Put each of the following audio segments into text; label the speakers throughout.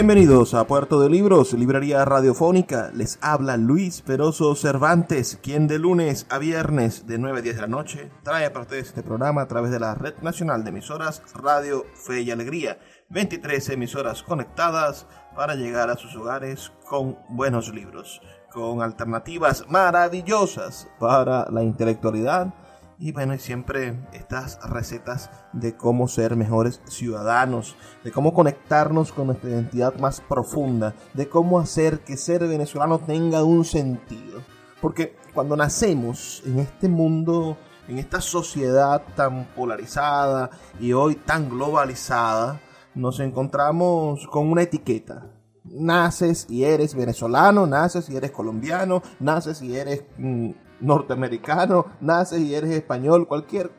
Speaker 1: Bienvenidos a Puerto de Libros, librería radiofónica. Les habla Luis Peroso Cervantes, quien de lunes a viernes de 9 a 10 de la noche trae para ustedes este programa a través de la Red Nacional de Emisoras Radio Fe y Alegría. 23 emisoras conectadas para llegar a sus hogares con buenos libros, con alternativas maravillosas para la intelectualidad y bueno, y siempre estas recetas de cómo ser mejores ciudadanos, de cómo conectarnos con nuestra identidad más profunda, de cómo hacer que ser venezolano tenga un sentido. Porque cuando nacemos en este mundo, en esta sociedad tan polarizada y hoy tan globalizada, nos encontramos con una etiqueta. Naces y eres venezolano, naces y eres colombiano, naces y eres... Mm, norteamericano, naces y eres español, cualquier,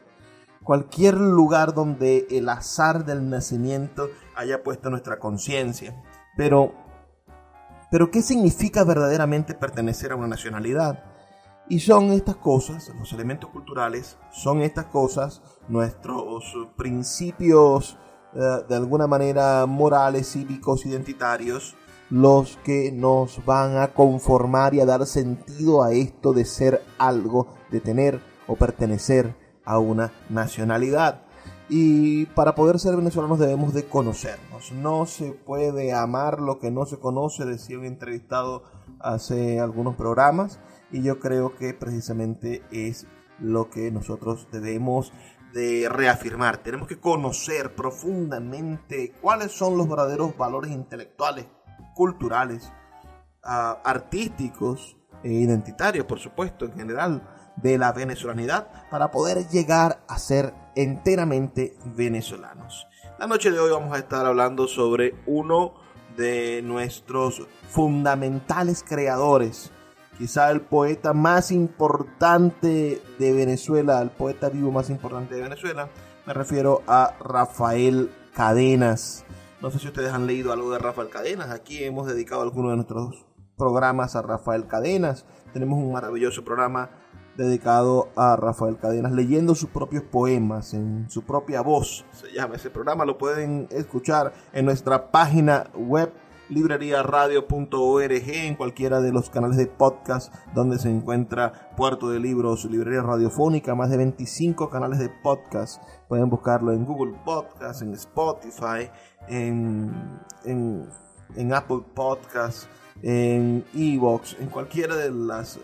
Speaker 1: cualquier lugar donde el azar del nacimiento haya puesto nuestra conciencia. Pero, pero, ¿qué significa verdaderamente pertenecer a una nacionalidad? Y son estas cosas, los elementos culturales, son estas cosas, nuestros principios eh, de alguna manera morales, cívicos, identitarios, los que nos van a conformar y a dar sentido a esto de ser algo, de tener o pertenecer a una nacionalidad. Y para poder ser venezolanos debemos de conocernos. No se puede amar lo que no se conoce, decía un entrevistado hace algunos programas. Y yo creo que precisamente es lo que nosotros debemos de reafirmar. Tenemos que conocer profundamente cuáles son los verdaderos valores intelectuales culturales, ah, artísticos e identitarios, por supuesto, en general, de la venezolanidad para poder llegar a ser enteramente venezolanos. La noche de hoy vamos a estar hablando sobre uno de nuestros fundamentales creadores, quizá el poeta más importante de Venezuela, el poeta vivo más importante de Venezuela, me refiero a Rafael Cadenas. No sé si ustedes han leído algo de Rafael Cadenas. Aquí hemos dedicado algunos de nuestros programas a Rafael Cadenas. Tenemos un maravilloso programa dedicado a Rafael Cadenas, leyendo sus propios poemas en su propia voz. Se llama ese programa, lo pueden escuchar en nuestra página web libreriaradio.org en cualquiera de los canales de podcast donde se encuentra Puerto de Libros, Librería Radiofónica, más de 25 canales de podcast. Pueden buscarlo en Google Podcast, en Spotify, en, en, Apple Podcast, en Evox, en cualquiera de las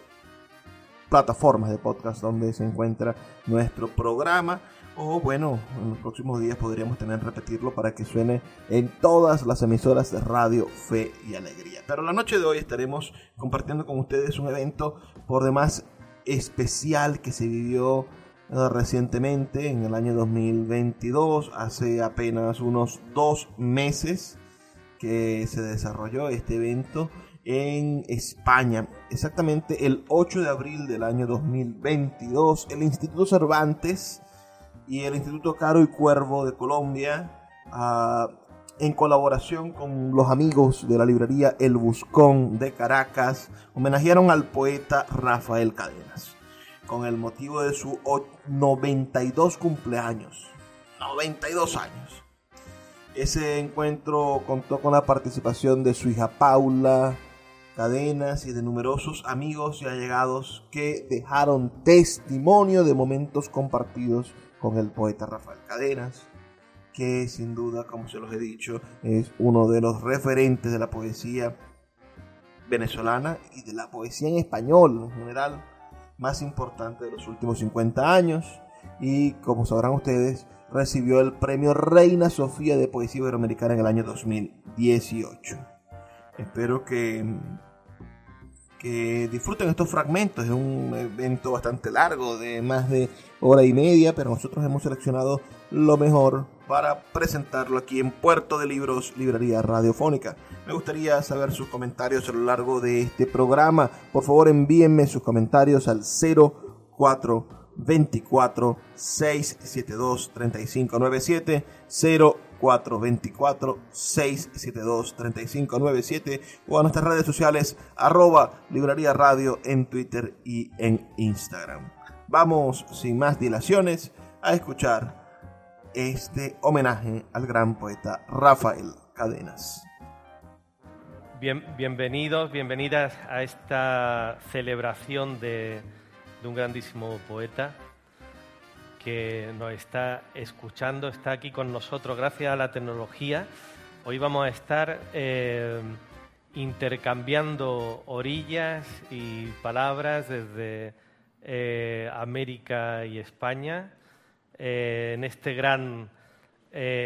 Speaker 1: plataformas de podcast donde se encuentra nuestro programa. O bueno, en los próximos días podríamos tener repetirlo para que suene en todas las emisoras de radio, fe y alegría. Pero la noche de hoy estaremos compartiendo con ustedes un evento por demás especial que se vivió eh, recientemente, en el año 2022, hace apenas unos dos meses que se desarrolló este evento en España. Exactamente el 8 de abril del año 2022, el Instituto Cervantes y el Instituto Caro y Cuervo de Colombia, ah, en colaboración con los amigos de la librería El Buscón de Caracas, homenajearon al poeta Rafael Cadenas con el motivo de su 92 cumpleaños. 92 años. Ese encuentro contó con la participación de su hija Paula, Cadenas y de numerosos amigos y allegados que dejaron testimonio de momentos compartidos con el poeta Rafael Cadenas, que sin duda, como se los he dicho, es uno de los referentes de la poesía venezolana y de la poesía en español en general más importante de los últimos 50 años y como sabrán ustedes recibió el premio Reina Sofía de Poesía Iberoamericana en el año 2018. Espero que que disfruten estos fragmentos. Es un evento bastante largo, de más de hora y media, pero nosotros hemos seleccionado lo mejor para presentarlo aquí en Puerto de Libros, Librería Radiofónica. Me gustaría saber sus comentarios a lo largo de este programa. Por favor, envíenme sus comentarios al 0424 672 3597 424-672-3597 o a nuestras redes sociales arroba librería radio en Twitter y en Instagram. Vamos sin más dilaciones a escuchar este homenaje al gran poeta Rafael Cadenas.
Speaker 2: Bien, bienvenidos, bienvenidas a esta celebración de, de un grandísimo poeta que nos está escuchando, está aquí con nosotros gracias a la tecnología. Hoy vamos a estar eh, intercambiando orillas y palabras desde eh, América y España eh, en este gran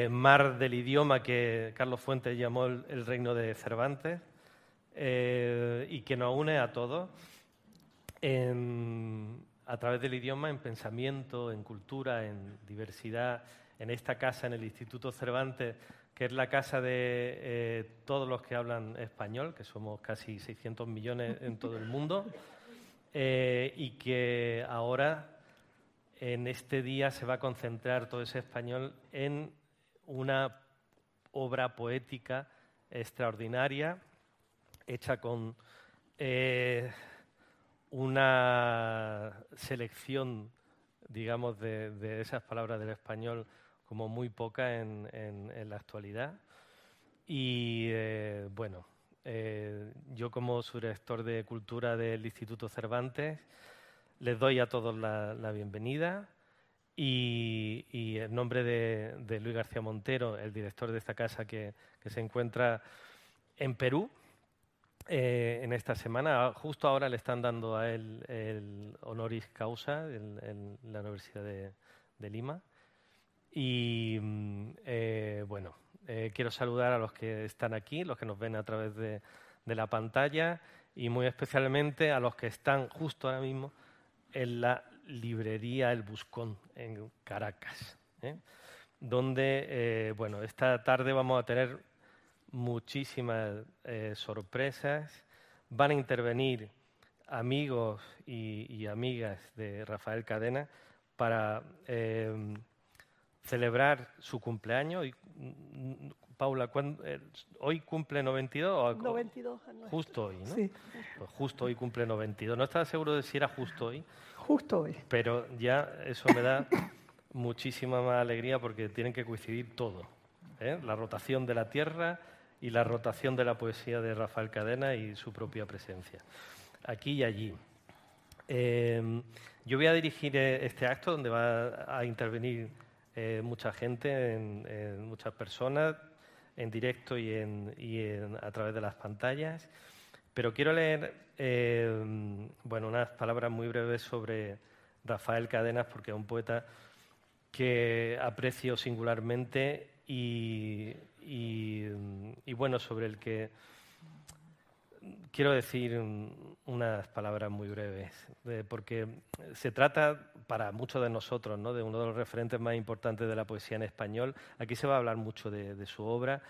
Speaker 2: mar del idioma que Carlos Fuentes llamó el, reino de Cervantes y que nos une a todos a través del idioma en pensamiento, en cultura, en diversidad, en esta casa, en el Instituto Cervantes, que es la casa de eh, todos los que hablan español, que somos casi 600 millones en todo el mundo, eh, y que ahora, en este día, se va a concentrar todo ese español en una obra poética extraordinaria, hecha con... Eh, una selección, digamos, de, esas palabras del español como muy poca en, la actualidad. Y eh, bueno, eh, yo como subdirector de Cultura del Instituto Cervantes les doy a todos la, bienvenida y, en nombre de, Luis García Montero, el director de esta casa que se encuentra en Perú, eh, en esta semana. Justo ahora le están dando a él el honoris causa en, la Universidad de, Lima. Y mm, eh, bueno, eh, quiero saludar a los que están aquí, los que nos ven a través de, la pantalla y muy especialmente a los que están justo ahora mismo en la librería El Buscón en Caracas, donde, bueno, esta tarde vamos a tener muchísimas eh, sorpresas. Van a intervenir amigos y, amigas de Rafael Cadena para eh, celebrar su cumpleaños. Mm, Paula, eh, ¿hoy cumple 92?
Speaker 3: 92
Speaker 2: Justo hoy, ¿no? Sí. Pues justo hoy cumple 92. No estaba seguro de si era justo hoy.
Speaker 3: Justo hoy.
Speaker 2: Pero ya eso me da muchísima más alegría porque tienen que coincidir todo. La rotación de la Tierra, y la rotación de la poesía de Rafael Cadena y su propia presencia, aquí y allí. Em, yo voy a dirigir eh, este acto donde va a intervenir eh, mucha gente, muchas personas, en directo y, a través de las pantallas. Pero quiero leer em, bueno, unas palabras muy breves sobre Rafael Cadenas, porque es un poeta que aprecio singularmente y, y, bueno, sobre el que quiero decir unas palabras muy breves, porque se trata para muchos de nosotros ¿no? de uno de los referentes más importantes de la poesía en español. Aquí se va a hablar mucho de, su obra.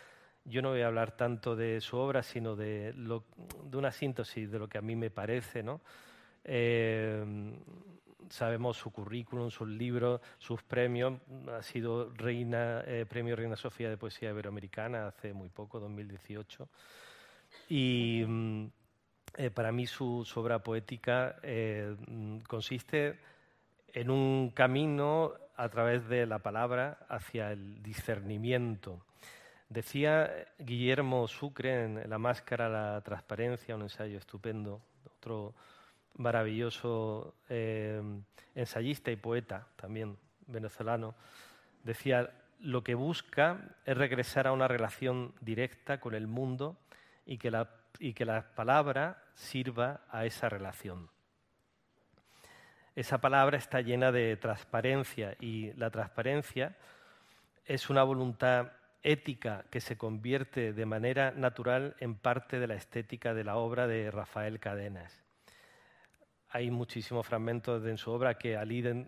Speaker 2: Yo no voy a hablar tanto de su obra, sino de, de una síntesis de lo que a mí me parece. ¿no? Eh, sabemos su currículum, sus libros, sus premios. Ha sido reina, eh, premio Reina Sofía de Poesía Iberoamericana hace muy poco, 2018. Y mm, eh, para mí su, obra poética eh, mm, consiste en un camino a través de la palabra hacia el discernimiento. Decía Guillermo Sucre en La máscara, la transparencia, un ensayo estupendo, otro maravilloso eh, ensayista y poeta también venezolano, decía, lo que busca es regresar a una relación directa con el mundo y que la, y que la palabra sirva a esa relación. Esa palabra está llena de transparencia y la transparencia es una voluntad ética que se convierte de manera natural en parte de la estética de la obra de Rafael Cadenas. Hay muchísimos fragmentos en su obra que aluden,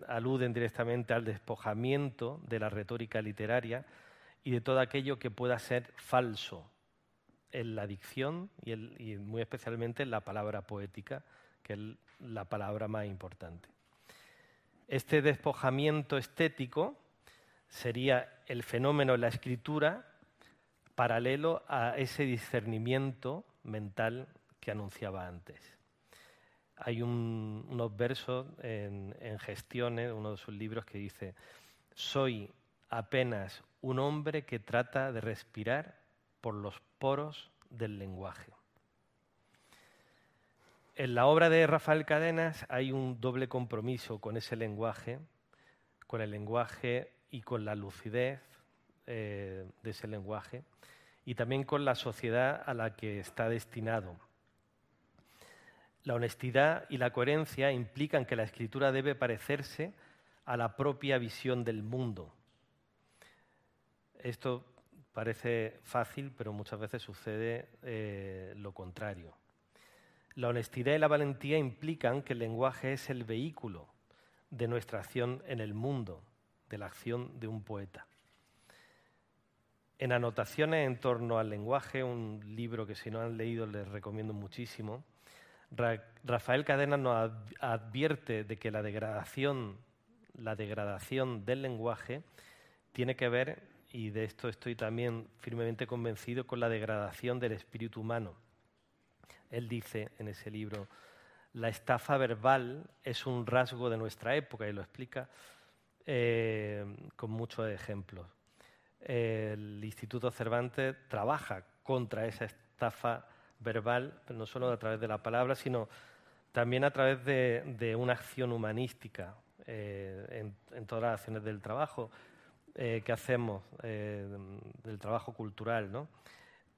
Speaker 2: directamente al despojamiento de la retórica literaria y de todo aquello que pueda ser falso en la dicción y, muy especialmente en la palabra poética, que es la palabra más importante. Este despojamiento estético sería el fenómeno en la escritura paralelo a ese discernimiento mental que anunciaba antes. Hay unos versos en, Gestiones, uno de sus libros, que dice, soy apenas un hombre que trata de respirar por los poros del lenguaje. En la obra de Rafael Cadenas hay un doble compromiso con ese lenguaje, con el lenguaje y con la lucidez eh, de ese lenguaje y también con la sociedad a la que está destinado. La honestidad y la coherencia implican que la escritura debe parecerse a la propia visión del mundo. Esto parece fácil, pero muchas veces sucede eh, lo contrario. La honestidad y la valentía implican que el lenguaje es el vehículo de nuestra acción en el mundo de la acción de un poeta. En anotaciones en torno al lenguaje, un libro que si no han leído les recomiendo muchísimo, Rafael Cadena nos advierte de que la degradación, la degradación del lenguaje tiene que ver, y de esto estoy también firmemente convencido, con la degradación del espíritu humano. Él dice en ese libro, la estafa verbal es un rasgo de nuestra época, y lo explica eh, con muchos ejemplos. El Instituto Cervantes trabaja contra esa estafa verbal, no solo a través de la palabra, sino también a través de, una acción humanística eh, en, todas las acciones del trabajo eh, que hacemos, del trabajo cultural. ¿no?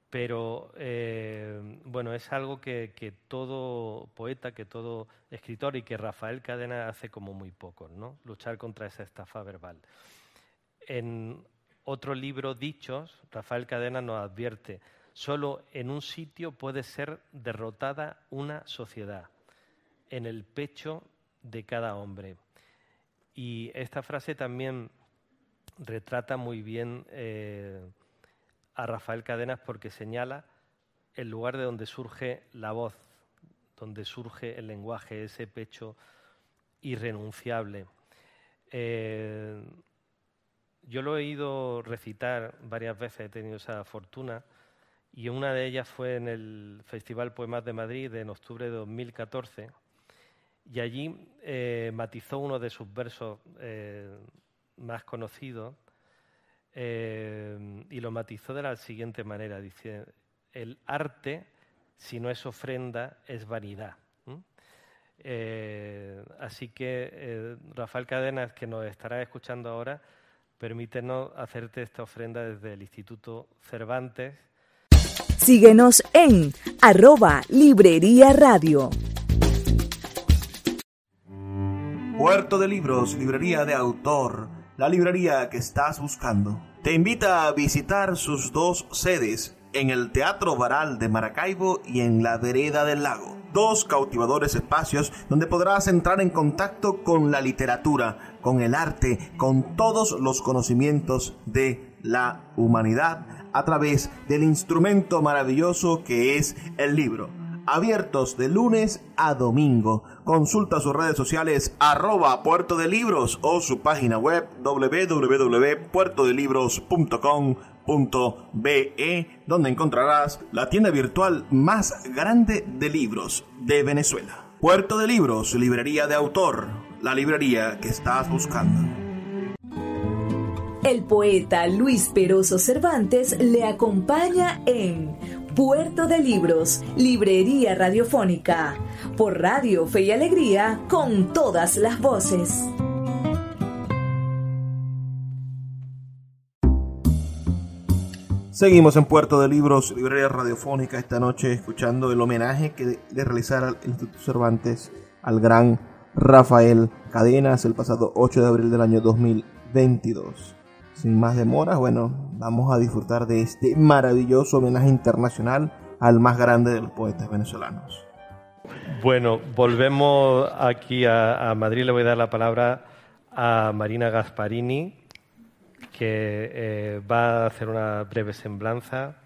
Speaker 2: pero eh, bueno, es algo que, todo poeta, que todo escritor y que Rafael Cadena hace como muy poco, ¿no? Luchar contra esa estafa verbal. En otro libro, Dichos, Rafael Cadena nos advierte, solo en un sitio puede ser derrotada una sociedad, en el pecho de cada hombre. Y esta frase también retrata muy bien... Eh, a Rafael Cadenas porque señala el lugar de donde surge la voz, donde surge el lenguaje, ese pecho irrenunciable. Eh, yo lo he oído recitar varias veces, he tenido esa fortuna, y una de ellas fue en el Festival Poemas de Madrid en octubre de 2014, y allí eh, matizó uno de sus versos eh, más conocidos, eh, y lo matizó de la siguiente manera, dice, el arte, si no es ofrenda, es vanidad. Así que, Rafael Cadenas, que nos estará escuchando ahora, permítenos hacerte esta ofrenda desde el Instituto Cervantes.
Speaker 4: Síguenos en arroba Librería Radio.
Speaker 1: Puerto de Libros, Librería de Autor la librería que estás buscando. Te invita a visitar sus dos sedes en el Teatro Varal de Maracaibo y en la Vereda del Lago. Dos cautivadores espacios donde podrás entrar en contacto con la literatura, con el arte, con todos los conocimientos de la humanidad a través del instrumento maravilloso que es el libro abiertos de lunes a domingo. Consulta sus redes sociales arroba puerto de libros o su página web www.puertodelibros.com.be donde encontrarás la tienda virtual más grande de libros de Venezuela. Puerto de Libros, librería de autor, la librería que estás buscando.
Speaker 4: El poeta Luis Peroso Cervantes le acompaña en Puerto de Libros, Librería Radiofónica, por Radio Fe y Alegría, con todas las voces.
Speaker 1: Seguimos en Puerto de Libros, librería radiofónica, esta noche escuchando el homenaje que le realizara el Instituto Cervantes al gran Rafael Cadenas el pasado 8 de abril del año 2022. Sin más demoras, bueno, vamos a disfrutar de este maravilloso homenaje internacional al más grande de los poetas venezolanos.
Speaker 2: Bueno, volvemos aquí a, Madrid. Le voy a dar la palabra a Marina Gasparini, que eh, va a hacer una breve semblanza.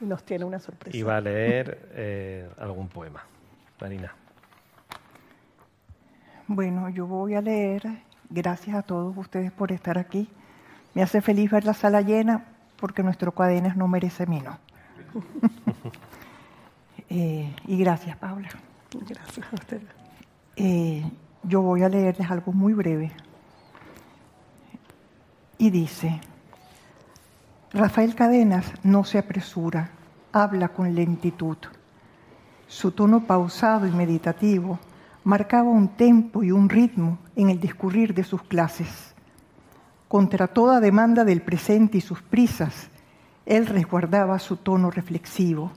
Speaker 3: Y nos tiene una sorpresa.
Speaker 2: Y va a leer eh, algún poema. Marina.
Speaker 3: Bueno, yo voy a leer, gracias a todos ustedes por estar aquí. Me hace feliz ver la sala llena porque nuestro Cadenas no merece menos. Eh, y gracias, Paula.
Speaker 5: Gracias a usted.
Speaker 3: yo voy a leerles algo muy breve y dice, Rafael Cadenas no se apresura, habla con lentitud. Su tono pausado y meditativo marcaba un tempo y un ritmo en el discurrir de sus clases. Contra toda demanda del presente y sus prisas, él resguardaba su tono reflexivo.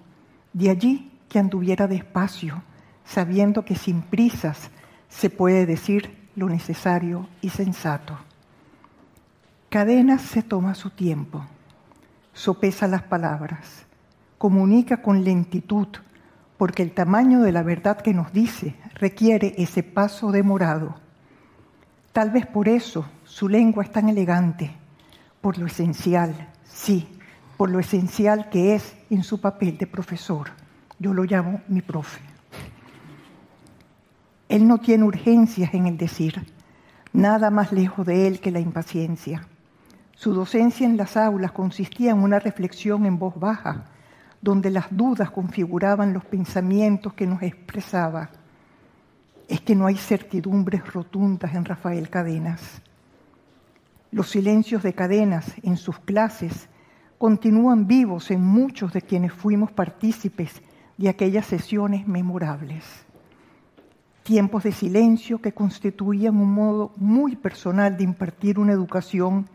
Speaker 3: De allí que anduviera despacio, sabiendo que sin prisas se puede decir lo necesario y sensato. Cadenas se toma su tiempo, sopesa las palabras, comunica con lentitud, porque el tamaño de la verdad que nos dice requiere ese paso demorado. Tal vez por eso su lengua es tan elegante, por lo esencial, sí, por lo esencial que es en su papel de profesor. Yo lo llamo mi profe. Él no tiene urgencias en el decir, nada más lejos de él que la impaciencia. Su docencia en las aulas consistía en una reflexión en voz baja, donde las dudas configuraban los pensamientos que nos expresaba. Es que no hay certidumbres rotundas en Rafael Cadenas. Los silencios de Cadenas en sus clases continúan vivos en muchos de quienes fuimos partícipes de aquellas sesiones memorables. Tiempos de silencio que constituían un modo muy personal de impartir una educación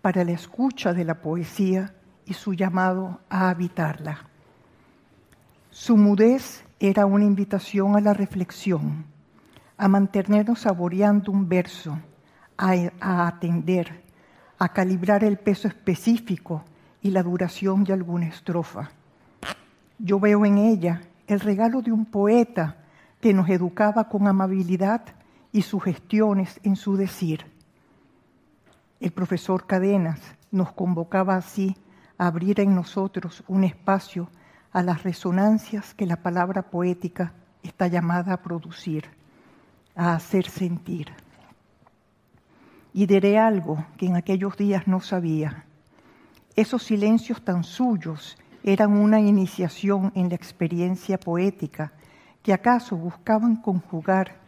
Speaker 3: para la escucha de la poesía y su llamado a habitarla. Su mudez era una invitación a la reflexión, a mantenernos saboreando un verso, a, atender, a calibrar el peso específico y la duración de alguna estrofa. Yo veo en ella el regalo de un poeta que nos educaba con amabilidad y sugestiones en su decir el profesor Cadenas nos convocaba así a abrir en nosotros un espacio a las resonancias que la palabra poética está llamada a producir, a hacer sentir. Y diré algo que en aquellos días no sabía. Esos silencios tan suyos eran una iniciación en la experiencia poética que acaso buscaban conjugar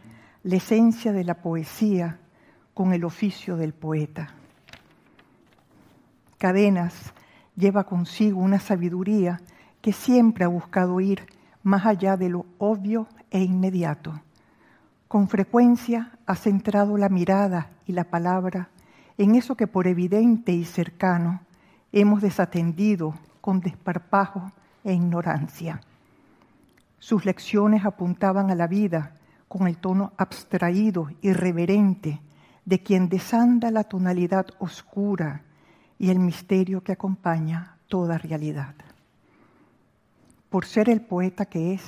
Speaker 3: la esencia de la poesía con el oficio del poeta cadenas lleva consigo una sabiduría que siempre ha buscado ir más allá de lo obvio e inmediato. Con frecuencia ha centrado la mirada y la palabra en eso que por evidente y cercano hemos desatendido con desparpajo e ignorancia. Sus lecciones apuntaban a la vida con el tono abstraído y reverente de quien desanda la tonalidad oscura y el misterio que acompaña toda realidad. Por ser el poeta que es,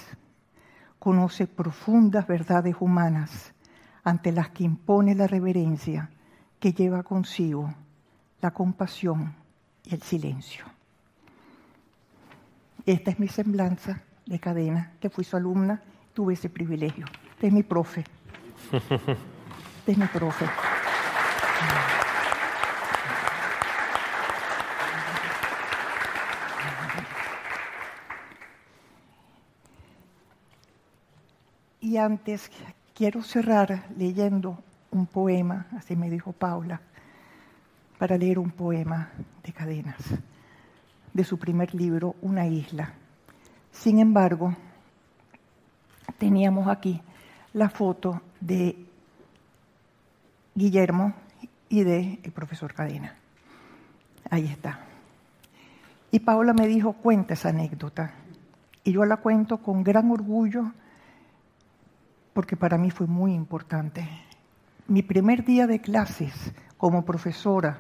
Speaker 3: conoce profundas verdades humanas ante las que impone la reverencia que lleva consigo la compasión y el silencio. Esta es mi semblanza de cadena, que fui su alumna, tuve ese privilegio. Este es mi profe. Este es mi profe. Antes quiero cerrar leyendo un poema, así me dijo Paula, para leer un poema de cadenas, de su primer libro, Una isla. Sin embargo, teníamos aquí la foto de Guillermo y de el profesor Cadena. Ahí está. Y Paula me dijo, cuenta esa anécdota. Y yo la cuento con gran orgullo porque para mí fue muy importante. Mi primer día de clases como profesora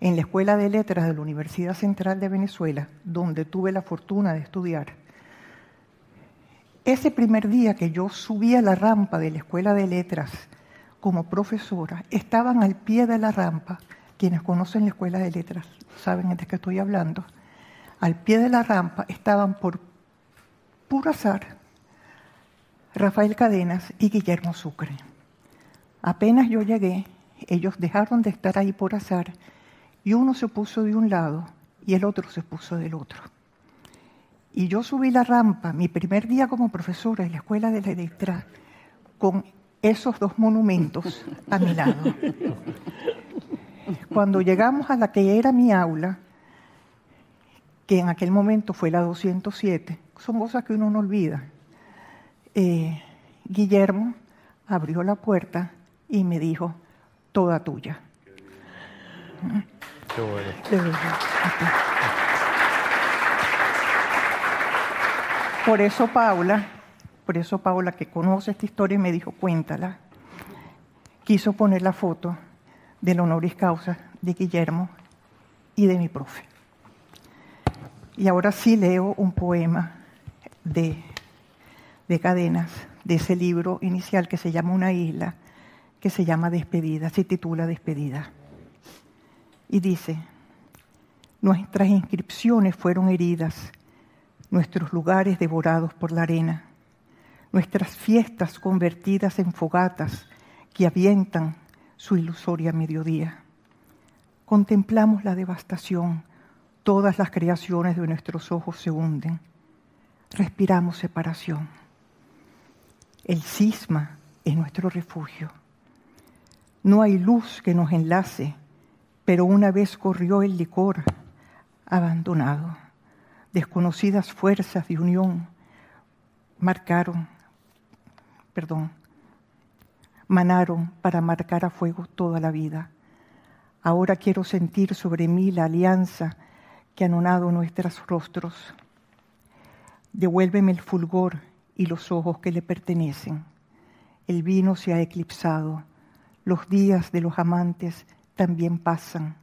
Speaker 3: en la Escuela de Letras de la Universidad Central de Venezuela, donde tuve la fortuna de estudiar, ese primer día que yo subí a la rampa de la Escuela de Letras como profesora, estaban al pie de la rampa, quienes conocen la Escuela de Letras saben de qué estoy hablando, al pie de la rampa estaban por puro azar Rafael Cadenas y Guillermo Sucre. Apenas yo llegué, ellos dejaron de estar ahí por azar y uno se puso de un lado y el otro se puso del otro. Y yo subí la rampa, mi primer día como profesora en la Escuela de la Electra, con esos dos monumentos a mi lado. Cuando llegamos a la que era mi aula, que en aquel momento fue la 207, son cosas que uno no olvida. Eh, Guillermo abrió la puerta y me dijo, toda tuya.
Speaker 2: Qué bueno.
Speaker 3: Por eso Paula, por eso Paula que conoce esta historia me dijo, cuéntala, quiso poner la foto del honoris causa de Guillermo y de mi profe. Y ahora sí leo un poema de, de Cadenas, de ese libro inicial que se llama Una isla, que se llama Despedida, se titula Despedida. Y dice, nuestras inscripciones fueron heridas nuestros lugares devorados por la arena, nuestras fiestas convertidas en fogatas que avientan su ilusoria mediodía. Contemplamos la devastación, todas las creaciones de nuestros ojos se hunden. Respiramos separación. El cisma es nuestro refugio. No hay luz que nos enlace, pero una vez corrió el licor abandonado desconocidas fuerzas de unión marcaron, perdón, manaron para marcar a fuego toda la vida. Ahora quiero sentir sobre mí la alianza que anonado nuestros rostros. Devuélveme el fulgor y los ojos que le pertenecen. El vino se ha eclipsado. Los días de los amantes también pasan.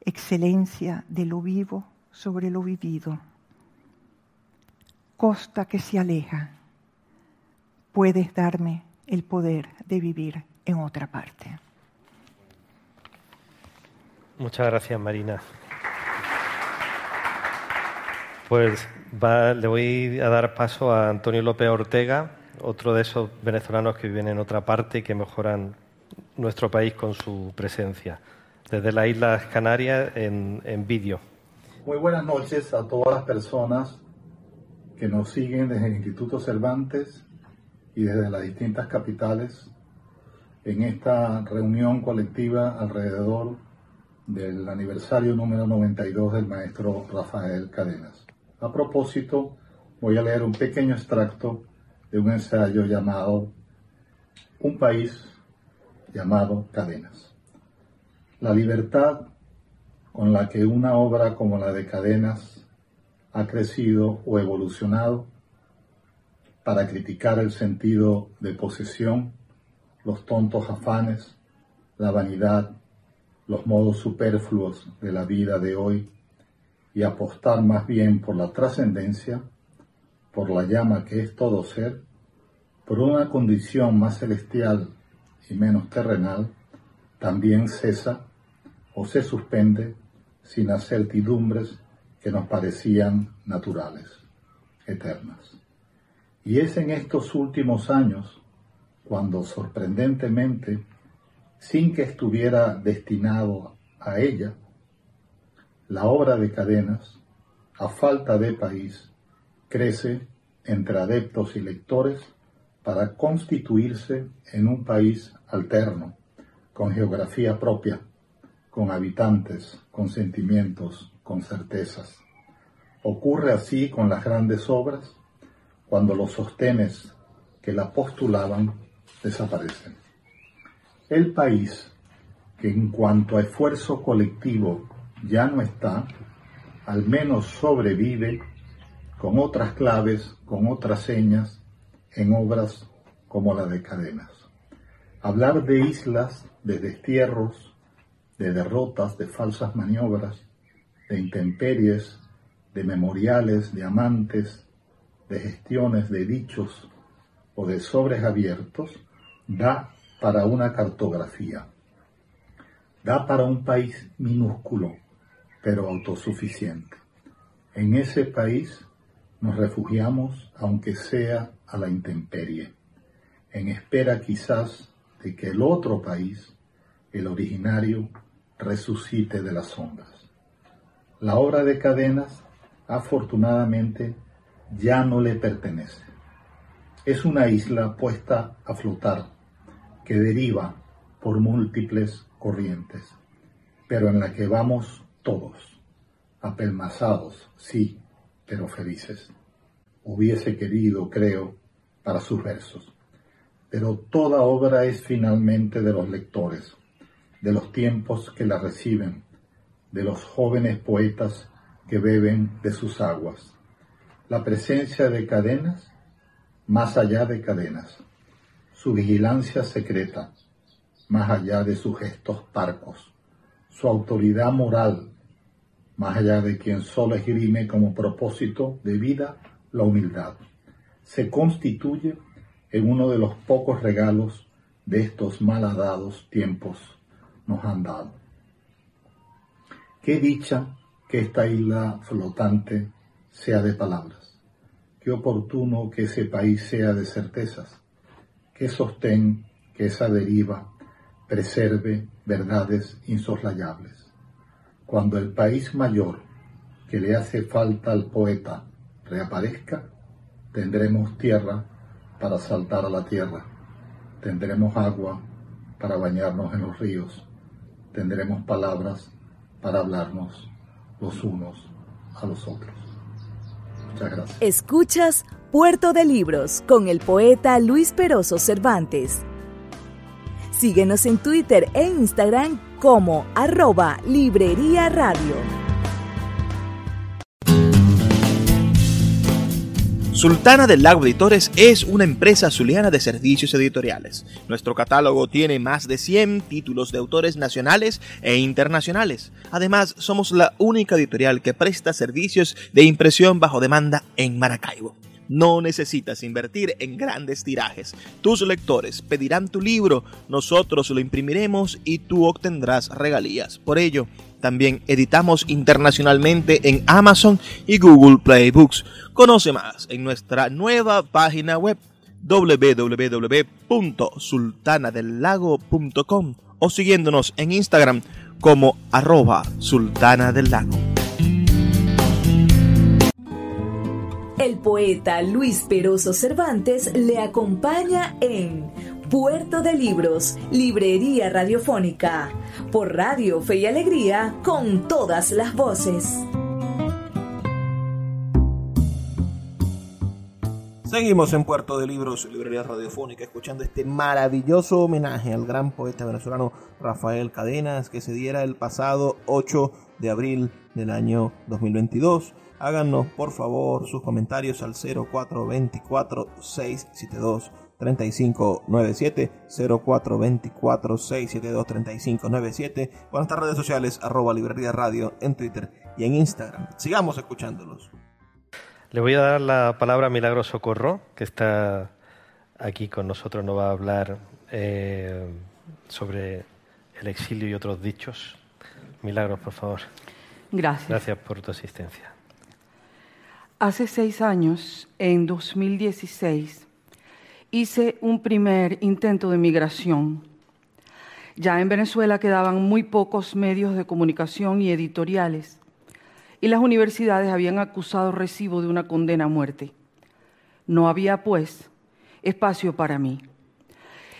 Speaker 3: Excelencia de lo vivo sobre lo vivido. Costa que se aleja, puedes darme el poder de vivir en otra parte.
Speaker 2: Muchas gracias, Marina. Pues le voy a dar paso a Antonio López Ortega, otro de esos venezolanos que viven en otra parte y que mejoran nuestro país con su presencia, desde las Islas Canarias en, en vídeo.
Speaker 5: Muy buenas noches a todas las personas que nos siguen desde el Instituto Cervantes y desde las distintas capitales en esta reunión colectiva alrededor del aniversario número 92 del maestro Rafael Cadenas. A propósito, voy a leer un pequeño extracto de un ensayo llamado Un país llamado Cadenas. La libertad con la que una obra como la de Cadenas ha crecido o evolucionado para criticar el sentido de posesión, los tontos afanes, la vanidad, los modos superfluos de la vida de hoy y apostar más bien por la trascendencia, por la llama que es todo ser, por una condición más celestial y menos terrenal, también cesa o se suspende sin las certidumbres que nos parecían naturales, eternas. Y es en estos últimos años cuando sorprendentemente, sin que estuviera destinado a ella, la obra de cadenas, a falta de país, crece entre adeptos y lectores para constituirse en un país alterno, con geografía propia, con habitantes, con sentimientos, con certezas. Ocurre así con las grandes obras cuando los sostenes que la postulaban desaparecen. El país, que en cuanto a esfuerzo colectivo ya no está, al menos sobrevive con otras claves, con otras señas, en obras como la de Cadenas. Hablar de islas, de destierros, de derrotas, de falsas maniobras, de intemperies, de memoriales, de amantes, de gestiones, de dichos o de sobres abiertos, da para una cartografía. Da para un país minúsculo, pero autosuficiente. En ese país nos refugiamos, aunque sea a la intemperie, en espera quizás de que el otro país, el originario, resucite de las sombras. La obra de cadenas, afortunadamente, ya no le pertenece. Es una isla puesta a flotar, que deriva por múltiples corrientes, pero en la que vamos todos, apelmazados, sí, pero felices. Hubiese querido, creo, para sus versos. Pero toda obra es finalmente de los lectores, de los tiempos que la reciben, de los jóvenes poetas que beben de sus aguas. La presencia de cadenas, más allá de cadenas. Su vigilancia secreta, más allá de sus gestos parcos. Su autoridad moral, más allá de quien solo esgrime como propósito de vida la humildad, se constituye en uno de los pocos regalos de estos malhadados tiempos nos han dado. Qué dicha que esta isla flotante sea de palabras, qué oportuno que ese país sea de certezas, qué sostén que esa deriva preserve verdades insoslayables cuando el país mayor que le hace falta al poeta reaparezca, tendremos tierra para saltar a la tierra, tendremos agua para bañarnos en los ríos, tendremos palabras para hablarnos los unos a los otros. Muchas gracias.
Speaker 4: Escuchas Puerto de Libros con el poeta Luis Peroso Cervantes. Síguenos en Twitter e Instagram como arroba Librería Radio.
Speaker 1: Sultana del Lago Editores es una empresa zuliana de servicios editoriales. Nuestro catálogo tiene más de 100 títulos de autores nacionales e internacionales. Además, somos la única editorial que presta servicios de impresión bajo demanda en Maracaibo. No necesitas invertir en grandes tirajes. Tus lectores pedirán tu libro, nosotros lo imprimiremos y tú obtendrás regalías. Por ello, también editamos internacionalmente en Amazon y Google Play Books. Conoce más en nuestra nueva página web www.sultanadelago.com o siguiéndonos en Instagram como arroba sultana del lago.
Speaker 4: El poeta Luis Peroso Cervantes le acompaña en Puerto de Libros, Librería Radiofónica, por Radio Fe y Alegría, con todas las voces.
Speaker 1: Seguimos en Puerto de Libros, Librería Radiofónica, escuchando este maravilloso homenaje al gran poeta venezolano Rafael Cadenas que se diera el pasado 8 de abril del año 2022 Háganos por favor sus comentarios al 0424 672 3597 0424 672 3597 o nuestras redes sociales arroba librería radio en Twitter y en Instagram. Sigamos escuchándolos.
Speaker 2: Le voy a dar la palabra a Milagro Socorro, que está aquí con nosotros, nos va a hablar eh, sobre el exilio y otros dichos. Milagros, por favor.
Speaker 6: Gracias.
Speaker 2: Gracias por tu asistencia.
Speaker 6: Hace seis años, en 2016, hice un primer intento de migración. Ya en Venezuela quedaban muy pocos medios de comunicación y editoriales, y las universidades habían acusado recibo de una condena a muerte. No había, pues, espacio para mí.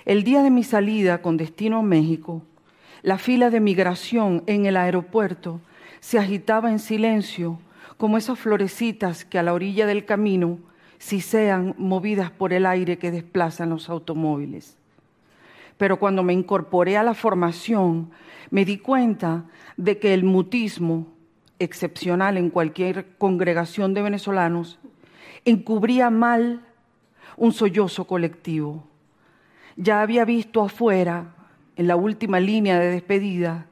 Speaker 6: El día de mi salida con destino a México, la fila de migración en el aeropuerto se agitaba en silencio como esas florecitas que a la orilla del camino si sean movidas por el aire que desplazan los automóviles. Pero cuando me incorporé a la formación, me di cuenta de que el mutismo excepcional en cualquier congregación de venezolanos, encubría mal un sollozo colectivo. Ya había visto afuera, en la última línea de despedida,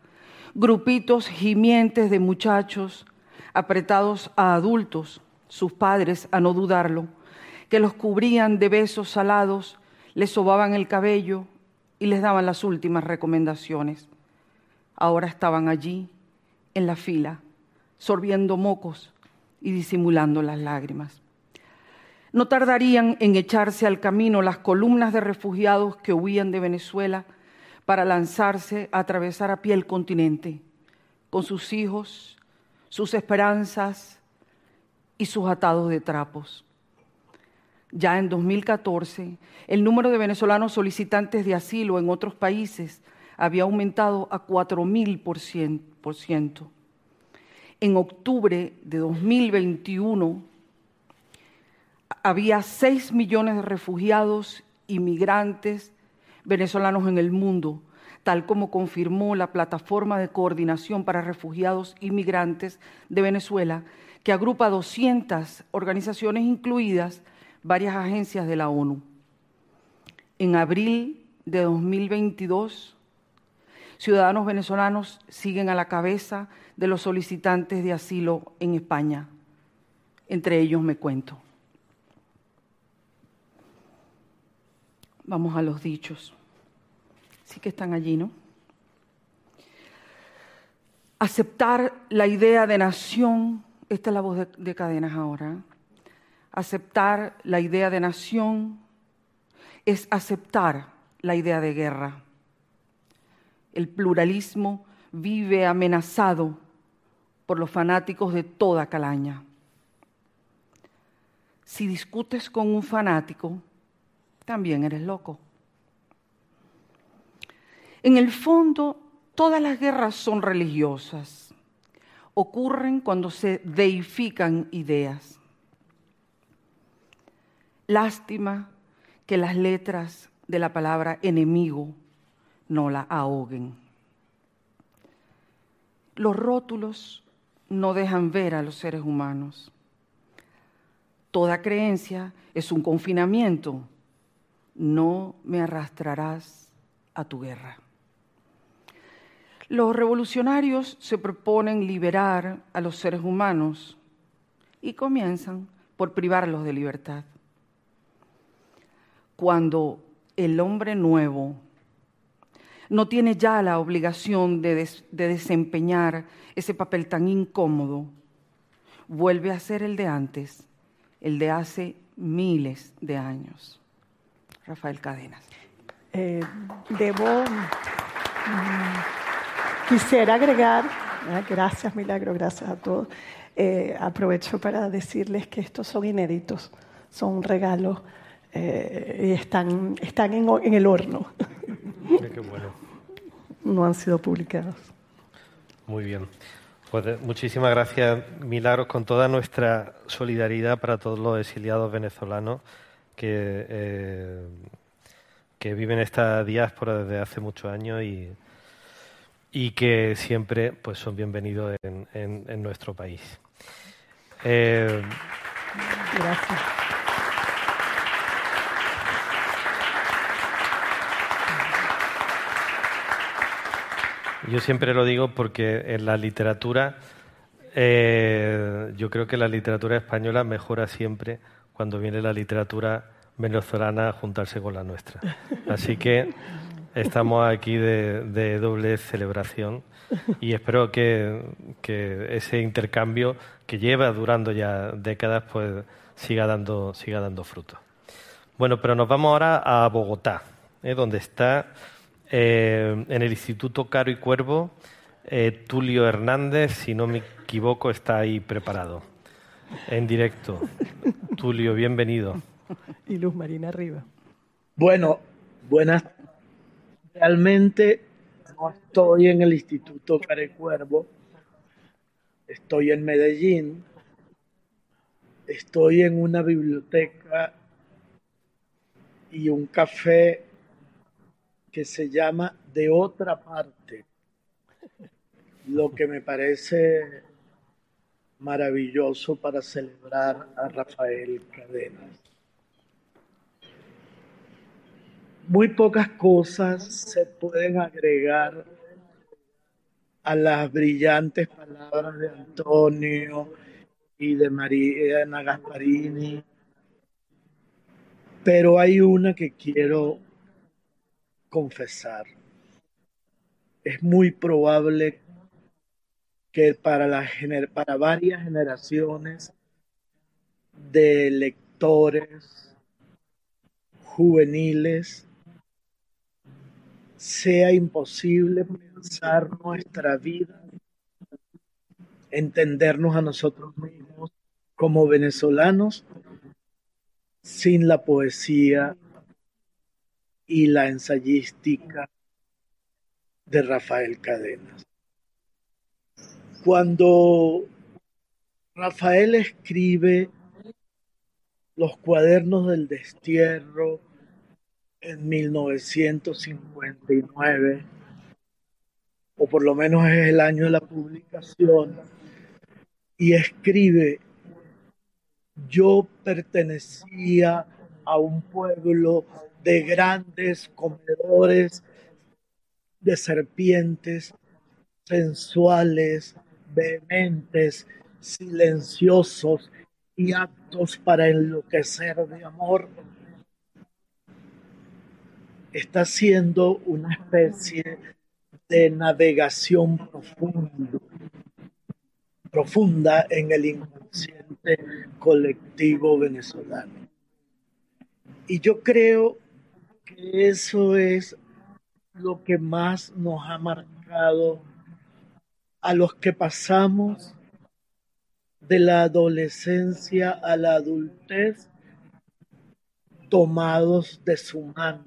Speaker 6: grupitos gimientes de muchachos apretados a adultos, sus padres, a no dudarlo, que los cubrían de besos salados, les sobaban el cabello y les daban las últimas recomendaciones. Ahora estaban allí, en la fila, sorbiendo mocos y disimulando las lágrimas. No tardarían en echarse al camino las columnas de refugiados que huían de Venezuela para lanzarse a atravesar a pie el continente, con sus hijos, sus esperanzas y sus atados de trapos. Ya en 2014, el número de venezolanos solicitantes de asilo en otros países había aumentado a 4.000%. En octubre de 2021, había 6 millones de refugiados y migrantes venezolanos en el mundo, tal como confirmó la Plataforma de Coordinación para Refugiados y Migrantes de Venezuela, que agrupa 200 organizaciones incluidas varias agencias de la ONU. En abril de 2022, ciudadanos venezolanos siguen a la cabeza de los solicitantes de asilo en España. Entre ellos me cuento. Vamos a los dichos. Sí que están allí, ¿no? Aceptar la idea de nación, esta es la voz de, de cadenas ahora, aceptar la idea de nación es aceptar la idea de guerra. El pluralismo vive amenazado por los fanáticos de toda calaña. Si discutes con un fanático, también eres loco. En el fondo, todas las guerras son religiosas. Ocurren cuando se deifican ideas. Lástima que las letras de la palabra enemigo no la ahoguen. Los rótulos no dejan ver a los seres humanos. Toda creencia es un confinamiento no me arrastrarás a tu guerra. Los revolucionarios se proponen liberar a los seres humanos y comienzan por privarlos de libertad. Cuando el hombre nuevo no tiene ya la obligación de, de, desempeñar ese papel tan incómodo, vuelve a ser el de antes, el de hace miles de años. Rafael Cadenas.
Speaker 7: Eh, debo, quisiera agregar, ah, gracias Milagro, gracias a todos, eh, aprovecho para decirles que estos son inéditos, son regalos eh, y están, están en, en el horno.
Speaker 2: Qué bueno.
Speaker 7: No han sido publicados.
Speaker 2: Muy bien. Pues muchísimas gracias, Milagros, con toda nuestra solidaridad para todos los exiliados venezolanos que, eh, que viven esta diáspora desde hace muchos años y, y que siempre pues, son bienvenidos en, en, en nuestro país. Eh,
Speaker 7: Gracias.
Speaker 2: Yo siempre lo digo porque en la literatura, eh, yo creo que la literatura española mejora siempre cuando viene la literatura venezolana a juntarse con la nuestra. Así que estamos aquí de, de doble celebración y espero que, que, ese intercambio que lleva durando ya décadas pues siga dando, siga dando fruto. Bueno, pero nos vamos ahora a Bogotá, ¿eh? donde está eh, en el Instituto Caro y Cuervo eh, Tulio Hernández, si no me equivoco, está ahí preparado, en directo. Tulio, bienvenido.
Speaker 7: Y Luz Marina arriba.
Speaker 8: Bueno, buenas. Realmente no estoy en el Instituto Caro y Cuervo, estoy en Medellín, estoy en una biblioteca y un café que se llama De otra parte, lo que me parece maravilloso para celebrar a Rafael Cadenas. Muy pocas cosas se pueden agregar a las brillantes palabras de Antonio y de Mariana Gasparini, pero hay una que quiero confesar. Es muy probable que para, la, para varias generaciones de lectores juveniles sea imposible pensar nuestra vida, entendernos a nosotros mismos como venezolanos sin la poesía y la ensayística de Rafael Cadenas. Cuando Rafael escribe los cuadernos del destierro en 1959, o por lo menos es el año de la publicación, y escribe, yo pertenecía a un pueblo de grandes comedores de serpientes sensuales, vehementes, silenciosos y aptos para enloquecer de amor, está siendo una especie de navegación profundo, profunda en el inconsciente colectivo venezolano. Y yo creo que eso es lo que más nos ha marcado a los que pasamos de la adolescencia a la adultez tomados de su mano,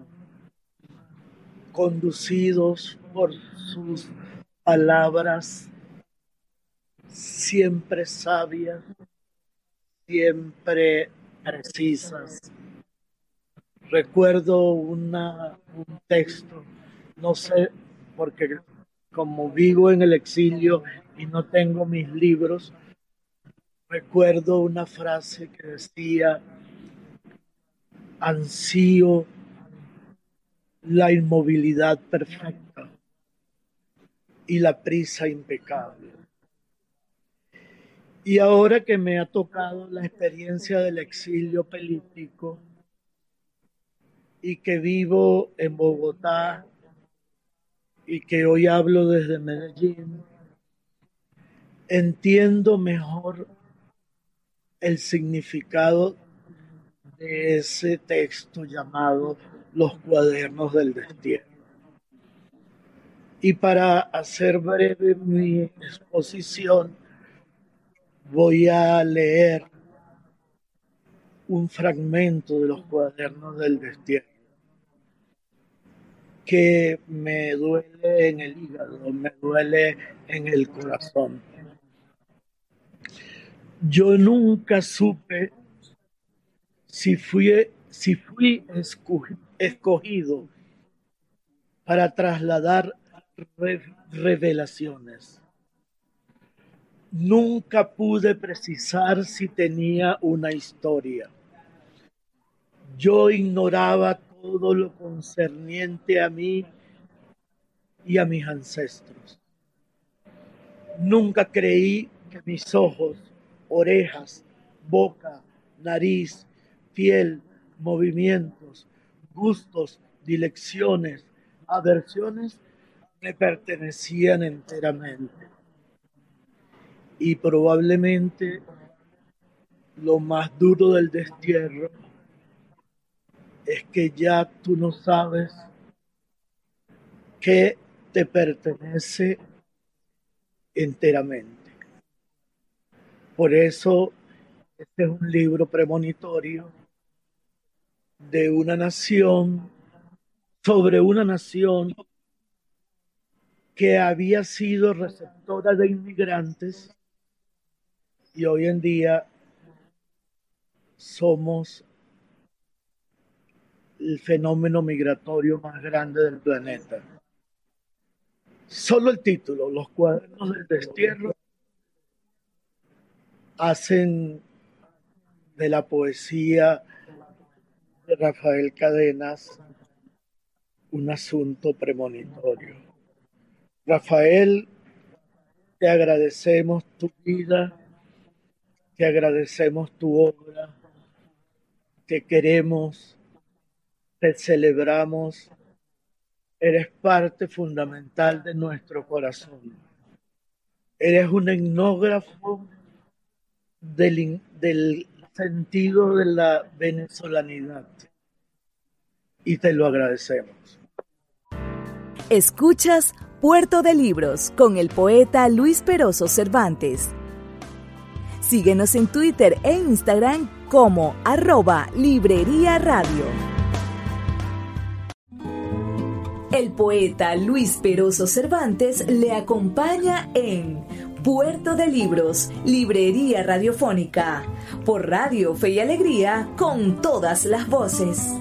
Speaker 8: conducidos por sus palabras siempre sabias, siempre precisas. Recuerdo un texto, no sé, porque como vivo en el exilio y no tengo mis libros, recuerdo una frase que decía, ansío la inmovilidad perfecta y la prisa impecable. Y ahora que me ha tocado la experiencia del exilio político y que vivo en Bogotá y que hoy hablo desde Medellín, entiendo mejor el significado de ese texto llamado Los cuadernos del destierro. Y para hacer breve mi exposición, voy a leer un fragmento de los cuadernos del destierro que me duele en el hígado, me duele en el corazón. Yo nunca supe si fui, si fui escogido para trasladar revelaciones. Nunca pude precisar si tenía una historia. Yo ignoraba todo lo concerniente a mí y a mis ancestros. Nunca creí que mis ojos, orejas, boca, nariz, piel, movimientos, gustos, dilecciones, aversiones me pertenecían enteramente. Y probablemente lo más duro del destierro es que ya tú no sabes qué te pertenece enteramente. Por eso este es un libro premonitorio de una nación sobre una nación que había sido receptora de inmigrantes y hoy en día somos el fenómeno migratorio más grande del planeta. Solo el título, Los cuadernos del destierro, hacen de la poesía de Rafael Cadenas un asunto premonitorio. Rafael, te agradecemos tu vida, te agradecemos tu obra, te queremos, te celebramos, eres parte fundamental de nuestro corazón. Eres un etnógrafo del, del sentido de la venezolanidad y te lo agradecemos.
Speaker 4: Escuchas Puerto de Libros con el poeta Luis Peroso Cervantes. Síguenos en Twitter e Instagram como arroba Librería Radio. El poeta Luis Peroso Cervantes le acompaña en Puerto de Libros, Librería Radiofónica, por Radio Fe y Alegría, con todas las voces.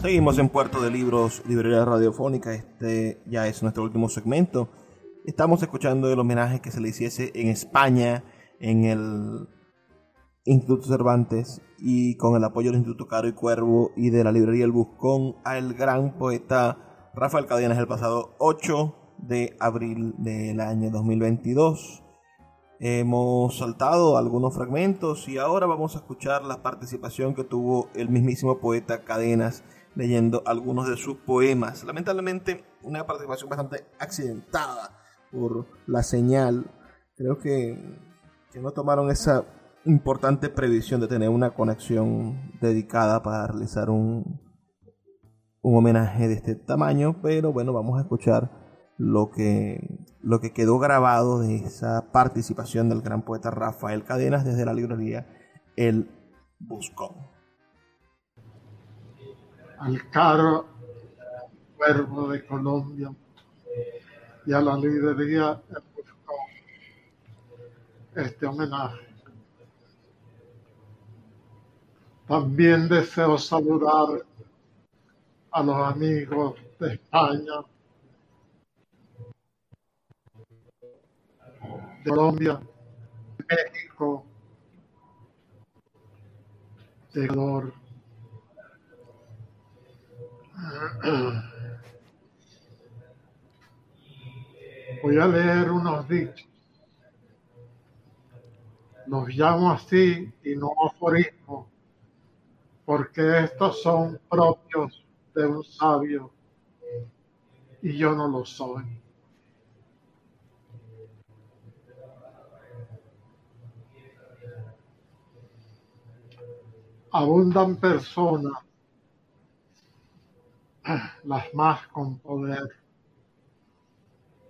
Speaker 1: Seguimos en Puerto de Libros, Librería Radiofónica. Este ya es nuestro último segmento. Estamos escuchando el homenaje que se le hiciese en España, en el Instituto Cervantes y con el apoyo del Instituto Caro y Cuervo y de la librería El Buscón al gran poeta Rafael Cadenas el pasado 8 de abril del año 2022. Hemos saltado algunos fragmentos y ahora vamos a escuchar la participación que tuvo el mismísimo poeta Cadenas leyendo algunos de sus poemas. Lamentablemente una participación bastante accidentada por la señal. Creo que, que no tomaron esa importante previsión de tener una conexión dedicada para realizar un, un homenaje de este tamaño, pero bueno, vamos a escuchar lo que, lo que quedó grabado de esa participación del gran poeta Rafael Cadenas desde la librería El Buscón.
Speaker 9: Al caro cuervo de Colombia y a la librería El Buscón este homenaje. También deseo saludar a los amigos de España, Colombia, México, de Ecuador. Voy a leer unos dichos. Los llamo así y no aforismo, porque estos son propios de un sabio y yo no lo soy. Abundan personas, las más con poder,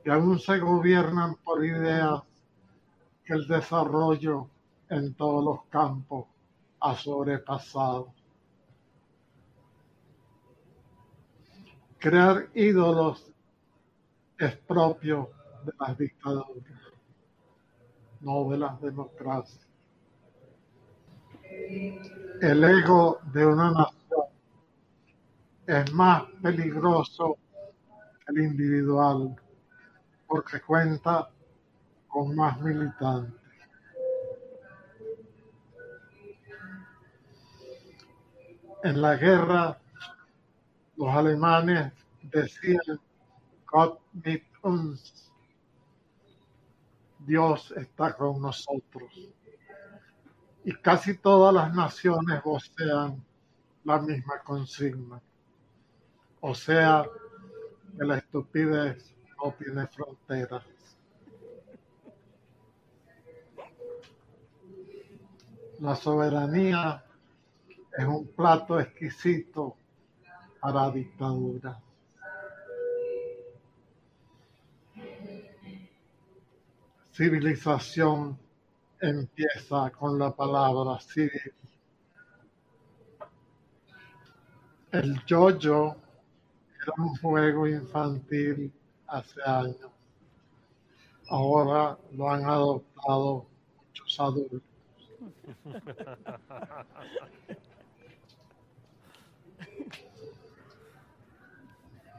Speaker 9: que aún se gobiernan por ideas que el desarrollo en todos los campos ha sobrepasado. Crear ídolos es propio de las dictaduras, no de las democracias. El ego de una nación es más peligroso que el individual porque cuenta con más militantes. En la guerra los alemanes decían Gott mit uns. Dios está con nosotros. Y casi todas las naciones vocean la misma consigna. O sea, que la estupidez no tiene fronteras. La soberanía es un plato exquisito para dictadura. Civilización empieza con la palabra civil. El yo-yo era un juego infantil hace años. Ahora lo han adoptado muchos adultos.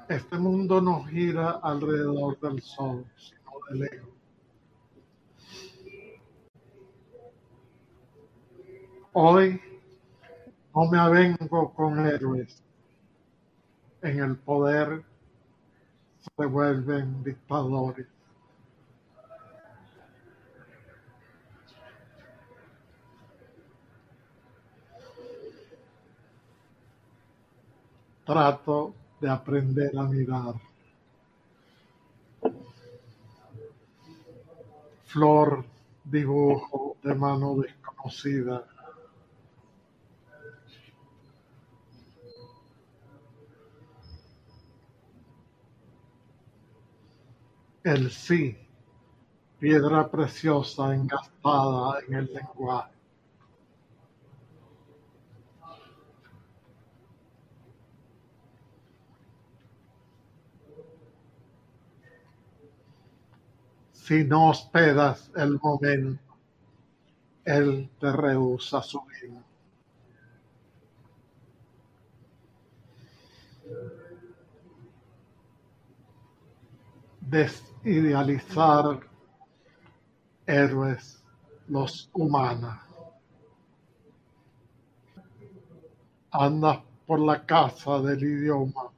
Speaker 9: Este mundo no gira alrededor del sol, sino del ego. Hoy no me avengo con héroes. En el poder se vuelven dictadores. Trato de aprender a mirar. Flor, dibujo de mano desconocida. El sí, piedra preciosa engastada en el lenguaje. Si no hospedas el momento, él te rehúsa su vida. Desidealizar héroes los humanos. Anda por la casa del idioma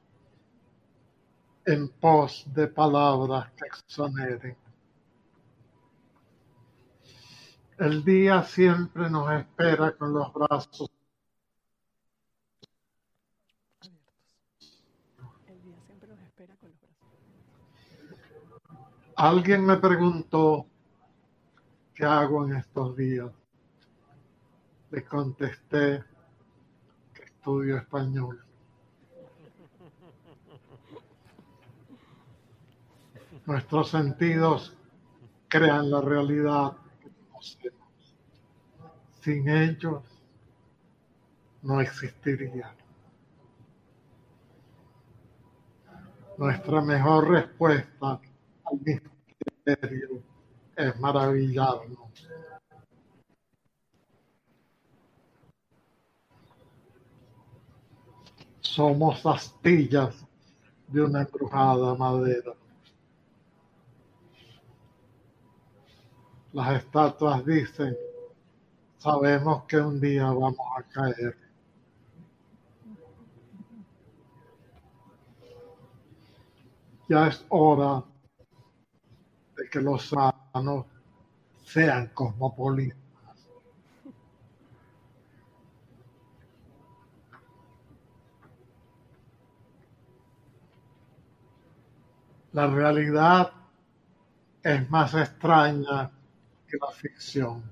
Speaker 9: en pos de palabras que exoneren. El día siempre nos espera con los brazos Alguien me preguntó qué hago en estos días. Le contesté que estudio español. Nuestros sentidos crean la realidad que conocemos. Sin ellos no existiría. Nuestra mejor respuesta es maravillarnos. Somos astillas de una embrujada madera. Las estatuas dicen, sabemos que un día vamos a caer. Ya es hora de que los humanos sean cosmopolitas. La realidad es más extraña que la ficción,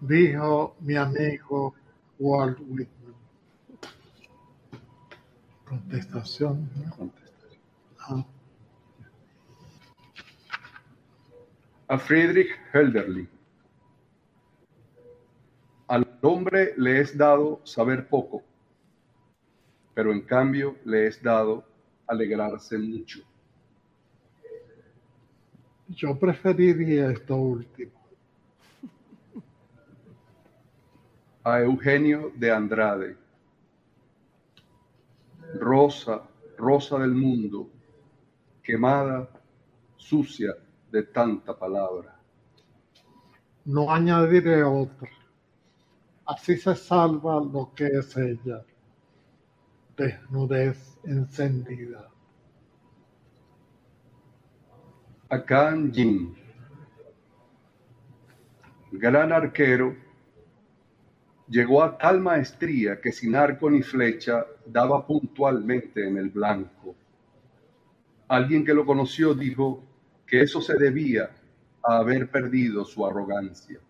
Speaker 9: dijo mi amigo Walt Whitman. Contestación. Contestación. Ah.
Speaker 10: A Friedrich Hölderlin. Al hombre le es dado saber poco, pero en cambio le es dado alegrarse mucho.
Speaker 9: Yo preferiría esto último.
Speaker 10: A Eugenio de Andrade. Rosa, rosa del mundo, quemada, sucia, de tanta palabra.
Speaker 9: No añadiré otra. Así se salva lo que es ella. Desnudez encendida.
Speaker 10: Akan Jin, gran arquero, llegó a tal maestría que sin arco ni flecha daba puntualmente en el blanco. Alguien que lo conoció dijo, que eso se debía a haber perdido su arrogancia.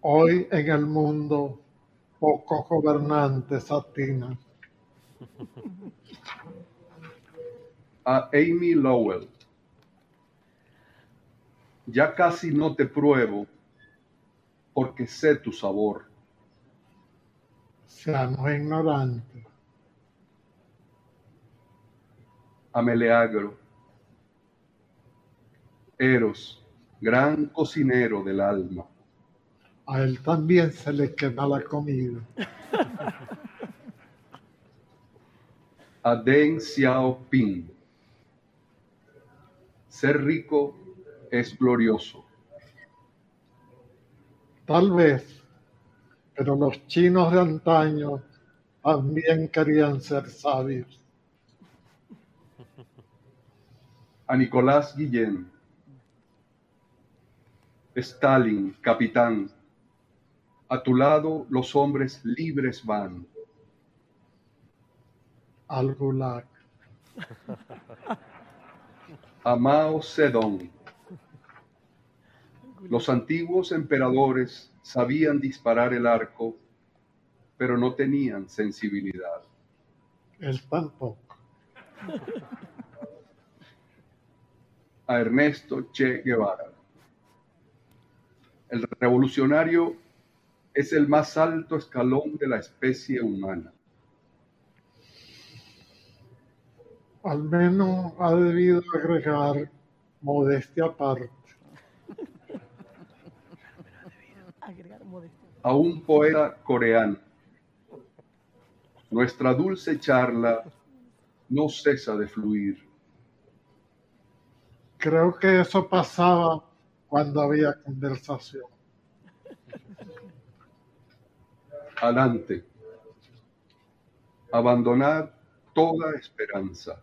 Speaker 9: Hoy en el mundo pocos gobernantes atinan.
Speaker 10: A Amy Lowell. Ya casi no te pruebo porque sé tu sabor.
Speaker 9: Seamos ignorantes.
Speaker 10: A Meleagro Eros, gran cocinero del alma.
Speaker 9: A él también se le queda la comida.
Speaker 10: A Deng Xiaoping. ser rico es glorioso.
Speaker 9: Tal vez, pero los chinos de antaño también querían ser sabios.
Speaker 10: A Nicolás Guillén. Stalin, capitán. A tu lado los hombres libres van.
Speaker 9: Al Gulag.
Speaker 10: A Mao Zedong. Los antiguos emperadores sabían disparar el arco, pero no tenían sensibilidad.
Speaker 9: Él tampoco.
Speaker 10: A Ernesto Che Guevara. El revolucionario es el más alto escalón de la especie humana.
Speaker 9: Al menos ha debido agregar modestia aparte.
Speaker 10: A un poeta coreano. Nuestra dulce charla no cesa de fluir.
Speaker 9: Creo que eso pasaba cuando había conversación.
Speaker 10: Adelante. Abandonar toda esperanza.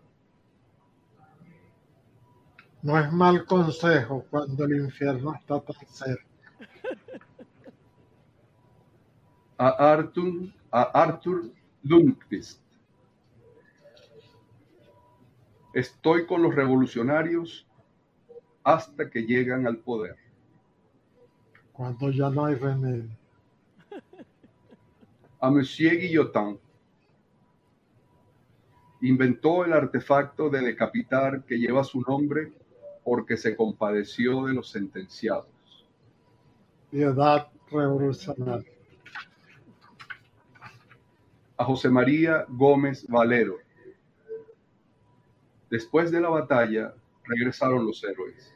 Speaker 9: No es mal consejo cuando el infierno está tan cerca.
Speaker 10: A Arthur, a Arthur Lundqvist. Estoy con los revolucionarios hasta que llegan al poder.
Speaker 9: Cuando ya no hay remedio.
Speaker 10: A Monsieur Guillotin. Inventó el artefacto de decapitar que lleva su nombre porque se compadeció de los sentenciados.
Speaker 9: Piedad revolucionaria.
Speaker 10: A José María Gómez Valero. Después de la batalla regresaron los héroes.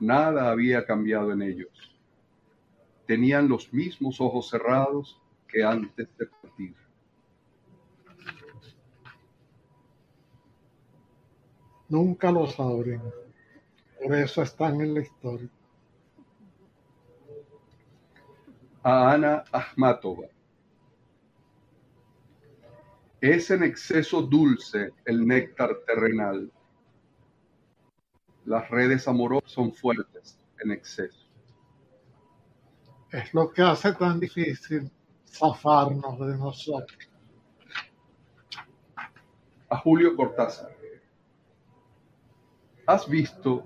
Speaker 10: Nada había cambiado en ellos. Tenían los mismos ojos cerrados que antes de partir.
Speaker 9: Nunca los abren. Por eso están en la historia.
Speaker 10: A Ana Ahmatova. Es en exceso dulce el néctar terrenal. Las redes amorosas son fuertes en exceso.
Speaker 9: Es lo que hace tan difícil zafarnos de nosotros.
Speaker 10: A Julio Cortázar. ¿Has visto,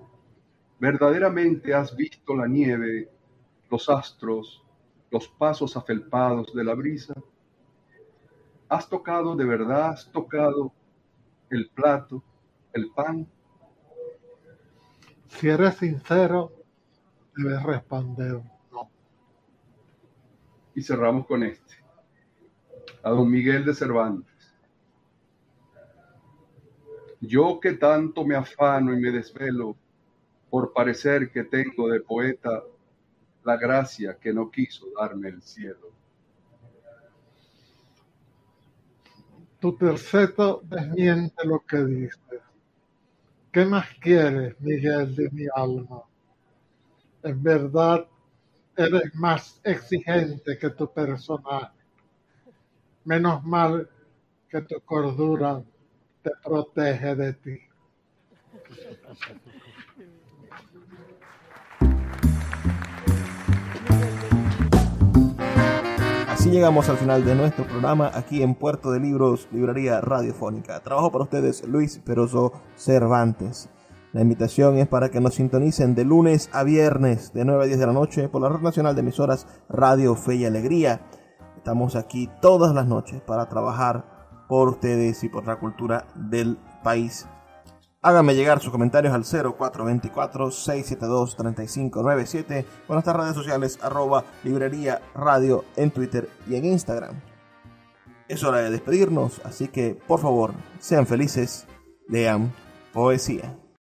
Speaker 10: verdaderamente has visto la nieve, los astros, los pasos afelpados de la brisa? ¿Has tocado, de verdad has tocado el plato, el pan?
Speaker 9: Si eres sincero, debes responder no.
Speaker 10: Y cerramos con este. A don Miguel de Cervantes. Yo que tanto me afano y me desvelo por parecer que tengo de poeta la gracia que no quiso darme el cielo.
Speaker 9: Tu terceto desmiente lo que dices. ¿Qué más quieres, Miguel de mi alma? En verdad, eres más exigente que tu personaje. Menos mal que tu cordura te protege de ti.
Speaker 1: Así llegamos al final de nuestro programa aquí en Puerto de Libros, Librería Radiofónica. Trabajo para ustedes Luis Peroso Cervantes. La invitación es para que nos sintonicen de lunes a viernes de 9 a 10 de la noche por la red nacional de emisoras Radio Fe y Alegría. Estamos aquí todas las noches para trabajar por ustedes y por la cultura del país. Háganme llegar sus comentarios al 0424-672-3597 con nuestras redes sociales arroba librería radio en Twitter y en Instagram. Es hora de despedirnos, así que por favor sean felices, lean poesía.